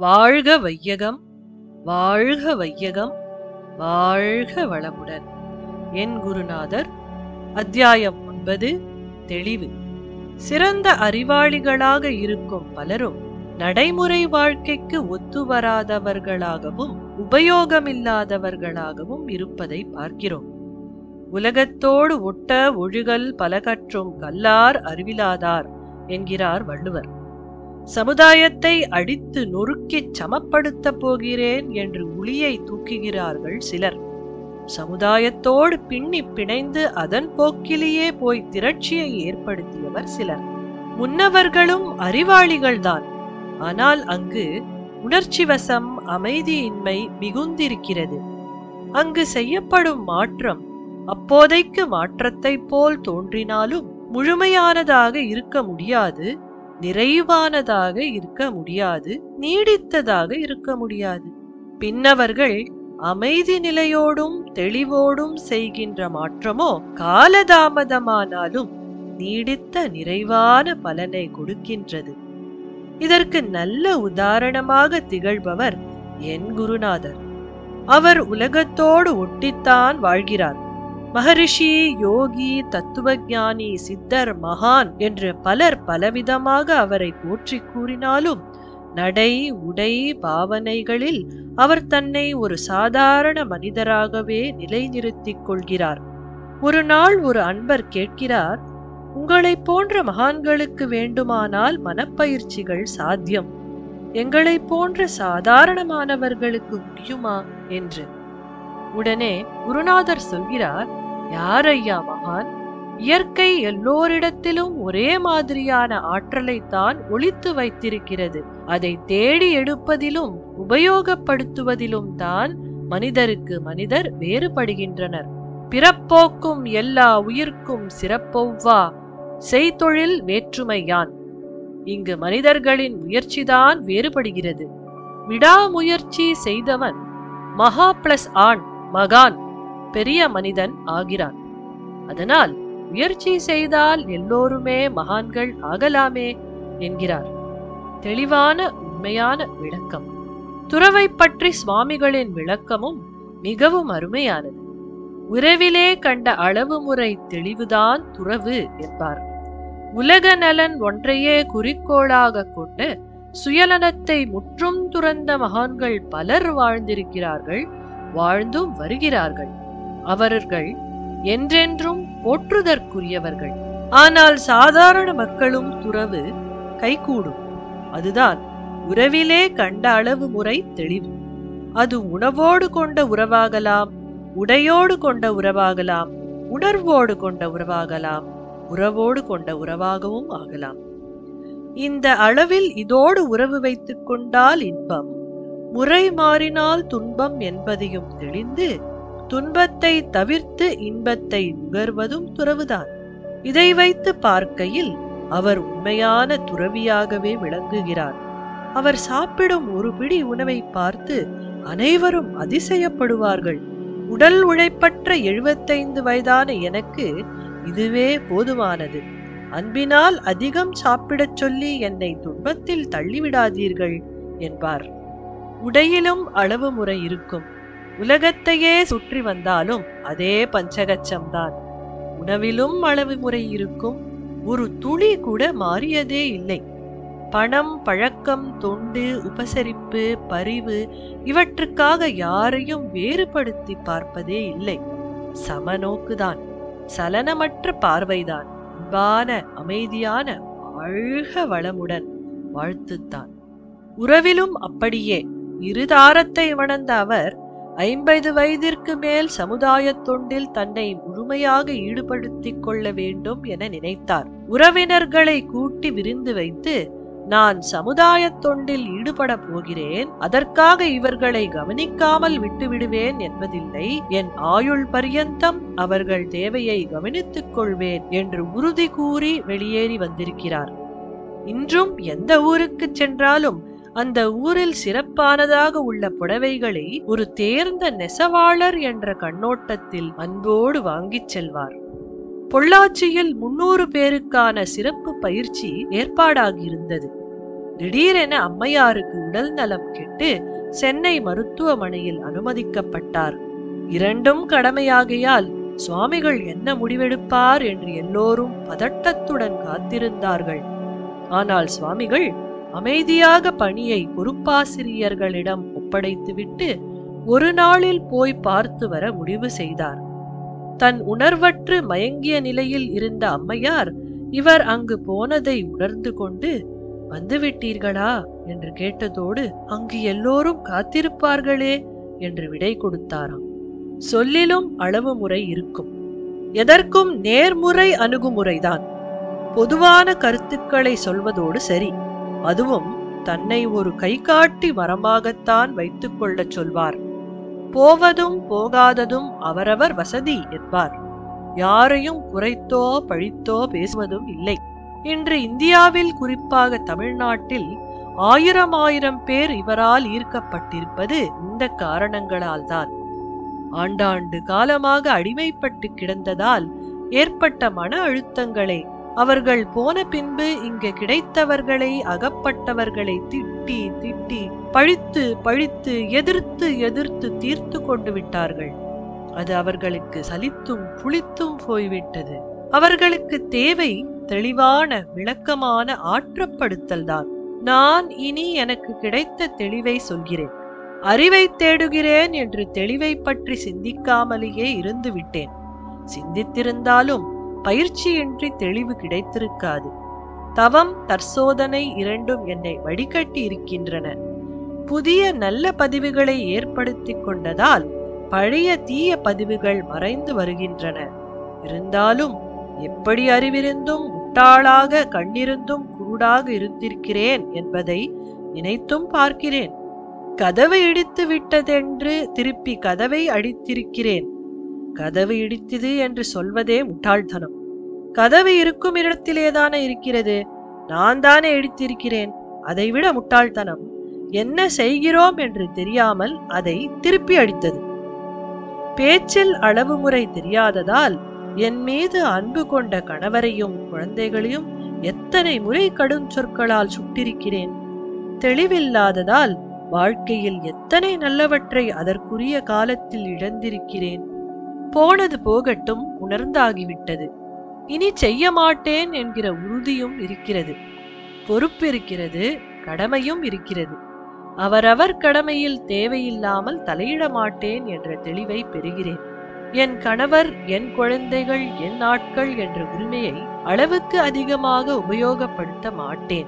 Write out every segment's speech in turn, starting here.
வாழ்க வையகம் வாழ்க வையகம் வாழ்க வளமுடன். என் குருநாதர் அத்தியாயம் ஒன்பது தெளிவு. சிறந்த அறிவாளிகளாக இருக்கும் பலரும் நடைமுறை வாழ்க்கைக்கு ஒத்து வராதவர்களாகவும் உபயோகமில்லாதவர்களாகவும் இருப்பதை பார்க்கிறோம். உலகத்தோடு ஒட்ட ஒழுகல் பல கற்றும் கல்லார் அறிவிலாதார் என்கிறார் வள்ளுவர். சமுதாயத்தை அடித்து நொறுக்கிச் சமப்படுத்தப் போகிறேன் என்று உளியை தூக்குகிறார்கள் சிலர். சமுதாயத்தோடு பின்னி பிணைந்து அதன் போக்கிலேயே போய் திரட்சியை ஏற்படுத்தியவர் சிலர். முன்னவர்களும் அறிவாளிகள்தான். ஆனால் அங்கு உணர்ச்சிவசம் அமைதியின்மை மிகுந்திருக்கிறது. அங்கு செய்யப்படும் மாற்றம் அப்போதைக்கு மாற்றத்தைப் போல் தோன்றினாலும் முழுமையானதாக இருக்க முடியாது. நிறைவானதாக இருக்க முடியாது நீடித்ததாக இருக்க முடியாது. பின்னவர்கள் அமைதி நிலையோடும் தெளிவோடும் செய்கின்ற மாற்றமோ காலதாமதமானாலும் நீடித்த நிறைவான பலனை கொடுக்கின்றது. இதற்கு நல்ல உதாரணமாக திகழ்பவர் என் குருநாதர். அவர் உலகத்தோடு ஒட்டித்தான் வாழ்கிறார். மகரிஷி யோகி தத்துவஞானி சித்தர் மகான் என்று பலர் பலவிதமாக அவரை போற்றி கூறினாலும் நடை உடை பாவனைகளில் அவர் தன்னை ஒரு சாதாரண மனிதராகவே நிலைநிறுத்திக் கொள்கிறார். ஒரு நாள் ஒரு அன்பர் கேட்கிறார் உங்களைப் போன்ற மகான்களுக்கு வேண்டுமானால் மனப்பயிற்சிகள் சாத்தியம். எங்களைப் போன்ற சாதாரணமானவர்களுக்கு முடியுமா? என்று. உடனே குருநாதர் சொல்கிறார் யார் ஐயா மகான்? இயற்கை எல்லோரிடத்திலும் ஒரே மாதிரியான ஆற்றலைத்தான் ஒளித்து வைத்திருக்கிறது. அதை தேடி எடுப்பதிலும் உபயோகப்படுத்துவதிலும் தான் மனிதருக்கு மனிதர் வேறுபடுகின்றனர். பிறப்போக்கும் எல்லா உயிர்க்கும் சிறப்பொவ்வா? செய்தொழில் வேற்றுமையான். இங்கு மனிதர்களின் முயற்சிதான் வேறுபடுகிறது. விடாமுயற்சி செய்தவன் மகா பிளஸ் ஆண் மகான். பெரிய மனிதன் ஆகிறான். அதனால் முயற்சி செய்தால் எல்லோருமே மகான்கள் ஆகலாமே என்கிறார். தெளிவான உண்மையான விளக்கம். துறவை பற்றி சுவாமிகளின் விளக்கமும் மிகவும் அருமையானது. உறவிலே கண்ட அளவு முறை தெளிவுதான் துறவு என்பார். உலக நலன் ஒன்றையே குறிக்கோளாக கொண்டு சுயநலத்தை முற்றும் துறந்த மகான்கள் பலர் வாழ்ந்திருக்கிறார்கள் வாழ்ந்தும் வருகிறார்கள். அவர்கள் என்றென்றும் போற்றுதற்குரியவர்கள். ஆனால் சாதாரண மக்களும் துறவு கைகூடும். அதுதான் உறவிலே கண்ட அளவு முறை தெளிவு. அது உணவோடு கொண்ட உறவாகலாம் உடையோடு கொண்ட உறவாகலாம் உணர்வோடு கொண்ட உறவாகலாம் உறவோடு கொண்ட உறவாகவும் ஆகலாம். இந்த அளவில் இதோடு உறவு வைத்துக் கொண்டால் இன்பம் முறை மாறினால் துன்பம் என்பதையும் தெளிந்து துன்பத்தை தவிர்த்து இன்பத்தை நுகர்வதும் துறவுதான். இதை வைத்து பார்க்கையில் அவர் உண்மையான துறவியாகவே விளங்குகிறார். அவர் சாப்பிடும் ஒரு பிடி உணவை பார்த்து அனைவரும் அதிசயப்படுவார்கள். உடல் உழைப்பற்ற எழுபத்தைந்து வயதான எனக்கு இதுவே போதுமானது. அன்பினால் அதிகம் சாப்பிடச் சொல்லி என்னை துன்பத்தில் தள்ளிவிடாதீர்கள் என்பார். உடையிலும் அளவு முறை இருக்கும். உலகத்தையே சுற்றி வந்தாலும் அதே பஞ்சகச்சம்தான். உணவிலும் அளவு முறை இருக்கும் ஒரு துளி கூட மாறியதே இல்லை. பணம் பழக்கம் தொண்டு உபசரிப்பு பரிவு இவற்றுக்காக யாரையும் வேறுபடுத்தி பார்ப்பதே இல்லை. சமநோக்குதான் சலனமற்ற பார்வைதான் அன்பான அமைதியான அழக வளமுடன் வாழ்த்துத்தான். உறவிலும் அப்படியே இருதாரத்தை வணந்த அவர் ஐம்பது வயதிற்கு மேல் சமுதாய தொண்டில் தன்னை முழுமையாக ஈடுபடுத்திக் கொள்ள வேண்டும் என நினைத்தார். உறவினர்களை கூட்டி விருந்து வைத்து நான் சமுதாய தொண்டில் ஈடுபட போகிறேன். அதற்காக இவர்களை கவனிக்காமல் விட்டுவிடுவேன் என்பதில்லை. என் ஆயுள் பரியந்தம் அவர்கள் தேவையை கவனித்துக் கொள்வேன் என்று உறுதி கூறி வெளியேறி வந்திருக்கிறார். இன்றும் எந்த ஊருக்கு சென்றாலும் அந்த ஊரில் சிறப்பானதாக உள்ள புடவைகளை ஒரு தேர்ந்த நெசவாளர் என்ற கண்ணோட்டத்தில் அன்போடு வாங்கிச் செல்வார். பொள்ளாச்சியில் முன்னூறு பேருக்கான சிறப்பு பயிற்சி ஏற்பாடாகியிருந்தது. திடீரென அம்மையாருக்கு உடல் நலம் கெட்டு சென்னை மருத்துவமனையில் அனுமதிக்கப்பட்டார். இரண்டும் கடமையாகையால் சுவாமிகள் என்ன முடிவெடுப்பார் என்று எல்லோரும் பதட்டத்துடன் காத்திருந்தார்கள். ஆனால் சுவாமிகள் அமைதியாக பணியை பொறுப்பாசிரியர்களிடம் ஒப்படைத்துவிட்டு ஒரு நாளில் போய் பார்த்து வர முடிவு செய்தார். தன் உணர்வற்று மயங்கிய நிலையில் இருந்த அம்மையார் இவர் அங்கு போனதை உணர்ந்து கொண்டு வந்துவிட்டீர்களா என்று கேட்டதோடு அங்கு எல்லோரும் காத்திருப்பார்களே என்று விடை கொடுத்தாராம். சொல்லிலும் அளவு முறை இருக்கும். எதற்கும் நேர்முறை அணுகுமுறைதான். பொதுவான கருத்துக்களை சொல்வதோடு சரி. அதுவும் தன்னை ஒரு கைகாட்டி மரமாகத்தான் வைத்துக் கொள்ளச் சொல்வார். போவதும் போகாததும் அவரவர் வசதி என்பார். யாரையும் குறைத்தோ பழித்தோ பேசுவதும் இல்லை. இன்று இந்தியாவில் குறிப்பாக தமிழ்நாட்டில் ஆயிரம் ஆயிரம் பேர் இவரால் ஈர்க்கப்பட்டிருப்பது இந்த காரணங்களால்தான். ஆண்டாண்டு காலமாக அடிமைப்பட்டு கிடந்ததால் ஏற்பட்ட மன அழுத்தங்களை அவர்கள் போன பின்பு இங்கு கிடைத்தவர்களை அகப்பட்டவர்களை திட்டி திட்டி பழித்து பழித்து எதிர்த்து எதிர்த்து தீர்த்து கொண்டு விட்டார்கள். அது அவர்களுக்கு சலித்தும் புளித்தும் போய்விட்டது. அவர்களுக்கு தேவை தெளிவான விளக்கமான ஆற்றப்படுத்தல்தான் நான் இனி எனக்கு கிடைத்த தெளிவை சொல்கிறேன். அறிவை தேடுகிறேன் என்று தெளிவை பற்றி சிந்திக்காமலேயே இருந்து விட்டேன். சிந்தித்திருந்தாலும் பயிற்சியின்றி தெளிவு கிடைத்திருக்காது. தவம் தற்சோதனை இரண்டும் என்னை வடிகட்டி இருக்கின்றன புதிய நல்ல பதிவுகளை ஏற்படுத்திக் கொண்டதால் பழைய தீய பதிவுகள் மறைந்து வருகின்றன. இருந்தாலும் எப்படி அறிவிருந்தும் முட்டாளாக கண்ணிருந்தும் குருடாக இருந்திருக்கிறேன் என்பதை நினைத்தும் பார்க்கிறேன். கதவை இடித்து விட்டதென்று திருப்பி கதவை அடித்திருக்கிறேன். கதவு இடித்தது என்று சொல்வதே முட்டாள்தனம். கதவு இருக்கும் இடத்திலேதானே இருக்கிறது? நான் தானே இடித்திருக்கிறேன். அதைவிட முட்டாள்தனம். என்ன செய்கிறோம் என்று தெரியாமல் அதை திருப்பி அடித்தது. பேச்சில் அளவு முறை தெரியாததால் என் மீது அன்பு கொண்ட கணவரையும் குழந்தைகளையும் எத்தனை முறை கடும் சொற்களால் சுட்டிருக்கிறேன். தெளிவில்லாததால் வாழ்க்கையில் எத்தனை நல்லவற்றை அதற்குரிய காலத்தில் இழந்திருக்கிறேன். போனது போகட்டும் உணர்ந்தாகிவிட்டது. இனி செய்ய மாட்டேன் என்கிற உறுதியும் இருக்கிறது. பொறுப்பு இருக்கிறது கடமையும் இருக்கிறது. அவரவர் கடமையில் தேவையில்லாமல் தலையிட மாட்டேன் என்ற தெளிவை பெறுகிறேன். என் கணவர் என் குழந்தைகள் என் நாட்கள் என்ற உரிமையை அளவுக்கு அதிகமாக உபயோகப்படுத்த மாட்டேன்.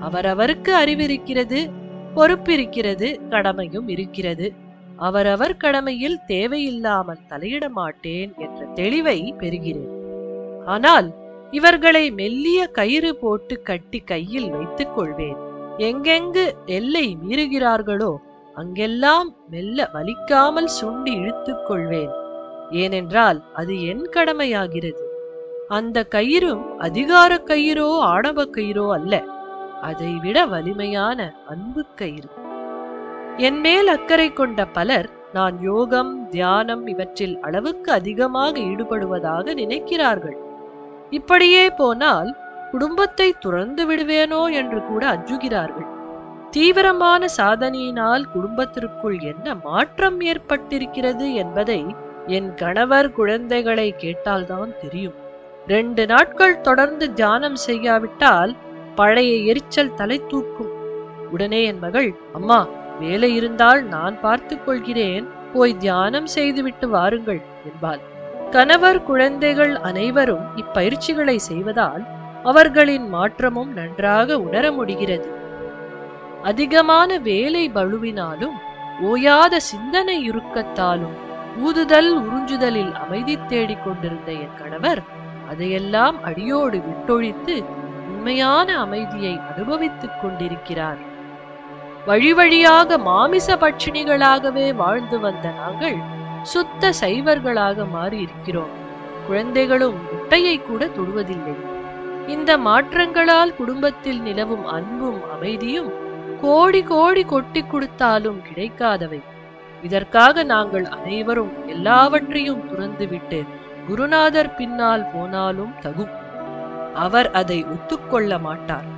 அவரவருக்கு அறிவிருக்கிறது பொறுப்பிருக்கிறது கடமையும் இருக்கிறது. அவரவர் கடமையில் தேவையில்லாமல் தலையிட மாட்டேன் என்ற தெளிவை பெறுகிறேன். ஆனால் இவர்களை மெல்லிய கயிறு போட்டு கட்டி கையில் வைத்துக் கொள்வேன். எங்கெங்கு எல்லை மீறுகிறார்களோ அங்கெல்லாம் மெல்ல வலிக்காமல் சுண்டி இழுத்துக் கொள்வேன். ஏனென்றால் அது என் கடமையாகிறது. அந்த கயிறும் அதிகார கயிறோ ஆணவ கயிறோ அல்ல. அதைவிட வலிமையான அன்பு கயிறு. என் மேல் அக்கறை கொண்ட பலர் நான் யோகம் தியானம் இவற்றில் அளவுக்கு அதிகமாக ஈடுபடுவதாக நினைக்கிறார்கள். இப்படியே போனால் குடும்பத்தை துறந்து விடுவேனோ என்று கூட அஞ்சுகிறார்கள். தீவிரமான சாதனையினால் குடும்பத்திற்குள் என்ன மாற்றம் ஏற்பட்டிருக்கிறது என்பதை என் கணவர் குழந்தைகளை கேட்டால்தான் தெரியும். ரெண்டு நாட்கள் தொடர்ந்து தியானம் செய்யாவிட்டால் பழைய எரிச்சல் தலை தூக்கும். உடனே என் மகள் அம்மா வேலை இருந்தால் நான் பார்த்துக் கொள்கிறேன். போய் தியானம் செய்துவிட்டு வாருங்கள் என்பாள். கணவர் குழந்தைகள் அனைவரும் இப்பயிற்சிகளை செய்வதால் அவர்களின் மாற்றமும் நன்றாக உணர முடிகிறது. அதிகமான வேலை பழுவினாலும் ஓயாத சிந்தனை இறுக்கத்தாலும் ஊதுதல் உறிஞ்சுதலில் அமைதி தேடிக் கொண்டிருந்த என் கணவர் அதையெல்லாம் அடியோடு விட்டொழித்து உண்மையான அமைதியை அனுபவித்துக் கொண்டிருக்கிறார். வழி வழியாக மாமிச பட்சிணிகளாகவே வாழ்ந்து வந்த நாங்கள் சுத்த சைவர்களாக மாறி இருக்கிறோம் குழந்தைகளும் முட்டையை கூட தொடுவதில்லை. இந்த மாற்றங்களால் குடும்பத்தில் நிலவும் அன்பும் அமைதியும் கோடி கோடி கொட்டி கொடுத்தாலும் கிடைக்காதவை. இதற்காக நாங்கள் அனைவரும் எல்லாவற்றையும் துறந்துவிட்டு குருநாதர் பின்னால் போனாலும் தகும். அவர் அதை ஒத்துக்கொள்ள மாட்டார்.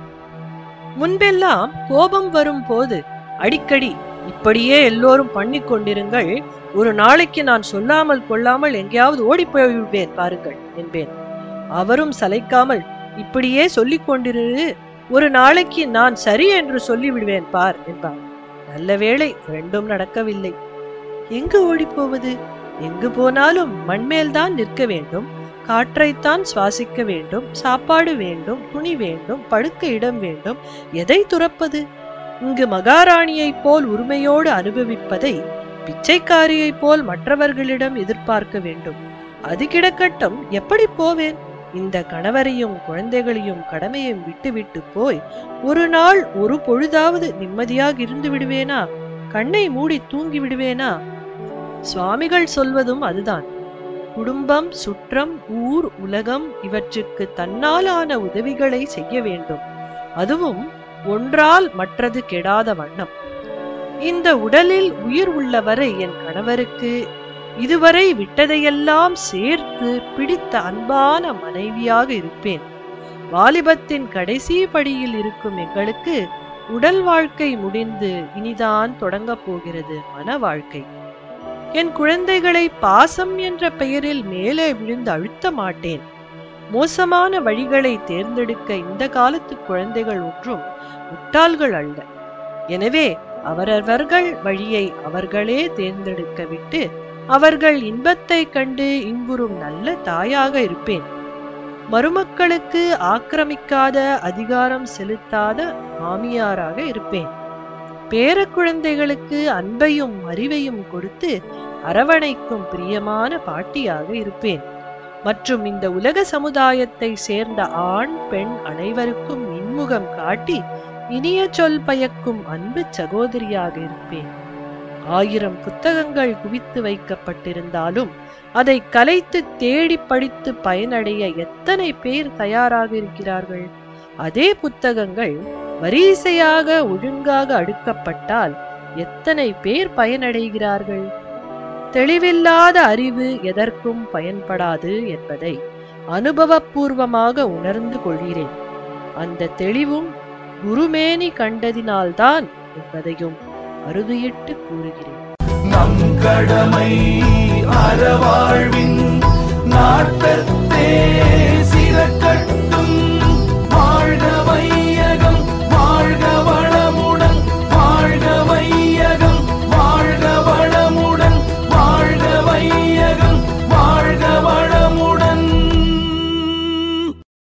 முன்பெல்லாம் கோபம் வரும் போது அடிக்கடி இப்படியே எல்லோரும் பண்ணி கொண்டிருங்கள். ஒரு நாளைக்கு நான் சொல்லாமல் கொள்ளாமல் எங்கேயாவது ஓடிப் போய்விடுவேன் பாருங்கள் என்பேன். அவரும் சளைக்காமல் இப்படியே சொல்லிக் கொண்டிரு ஒரு நாளைக்கு நான் சரி என்று சொல்லிவிடுவேன் பார் என்பார். நல்ல வேளை ரெண்டும் நடக்கவில்லை. எங்கு ஓடிப்போவது? எங்கு போனாலும் மண்மேல்தான் நிற்க வேண்டும். காற்றைத்தான் சுவாசிக்க வேண்டும் சாப்பாடு வேண்டும் துணி வேண்டும் படுக்க இடம் வேண்டும். எதை துறப்பது? இங்கு மகாராணியைப் போல் உரிமையோடு அனுபவிப்பதை பிச்சைக்காரியைப் போல் மற்றவர்களிடம் எதிர்பார்க்க வேண்டும். அது கிடக்கட்டும் எப்படி போவேன்? இந்த கணவரையும் குழந்தைகளையும் கடமையும் விட்டுவிட்டு போய் ஒரு நாள் ஒரு பொழுதாவது நிம்மதியாக இருந்து விடுவேனா? கண்ணை மூடி தூங்கி விடுவேனா? சுவாமிகள் சொல்வதும் அதுதான். குடும்பம் சுற்றம் ஊர் உலகம் இவற்றுக்கு தன்னாலான உதவிகளை செய்ய வேண்டும். அதுவும் ஒன்றால் மற்றது கெடாத வண்ணம். இந்த உடலில் உயிர் உள்ளவரை என் கணவருக்கு இதுவரை விட்டதையெல்லாம் சேர்த்து பிடித்த அன்பான மனைவியாக இருப்பேன். வாலிபத்தின் கடைசி படியில் இருக்கும் எங்களுக்கு உடல் வாழ்க்கை முடிந்து இனிதான் தொடங்கப் போகிறது மன வாழ்க்கை. என் குழந்தைகளை பாசம் என்ற பெயரில் மேலே விழுந்து அழுத்த மாட்டேன். மோசமான வழிகளை தேர்ந்தெடுக்க இந்த காலத்து குழந்தைகள் ஒன்றும் முட்டாள்கள் அல்ல. எனவே அவரவர்கள் வழியை அவர்களே தேர்ந்தெடுக்க விட்டு அவர்கள் இன்பத்தை கண்டு இன்புறும் நல்ல தாயாக இருப்பேன். மருமக்களுக்கு ஆக்கிரமிக்காத அதிகாரம் செலுத்தாத மாமியாராக இருப்பேன். பேர குழந்தைகளுக்கு அன்பையும் அறிவையும் கொடுத்து அரவணைக்கும் பிரியமான பாட்டியாக இருப்பேன். மற்றும் இந்த உலக சமுதாயத்தை சேர்ந்த ஆண் பெண் அனைவருக்கும் இன்முகம் காட்டி இனிய சொல் பயக்கும் அன்பு சகோதரியாக இருப்பேன். ஆயிரம் புத்தகங்கள் குவித்து வைக்கப்பட்டிருந்தாலும் அதை கலைத்து தேடி படித்து பயனடைய எத்தனை பேர் தயாராக இருக்கிறார்கள்? அதே புத்தகங்கள் வரிசையாக ஒழுங்காக அடுக்கப்பட்டால் எத்தனை பேர் பயனடைகிறார்கள்? தெளிவில்லாத அறிவு எதற்கும் பயன்படாது என்பதை அனுபவபூர்வமாக உணர்ந்து கொள்கிறேன். அந்த தெளிவும் குருமேனி கண்டதினால்தான் என்பதையும் அறுதியிட்டு கூறுகிறேன். நம் கடமை அறவாழ்வின் நாட்டத்தே சில கட்ட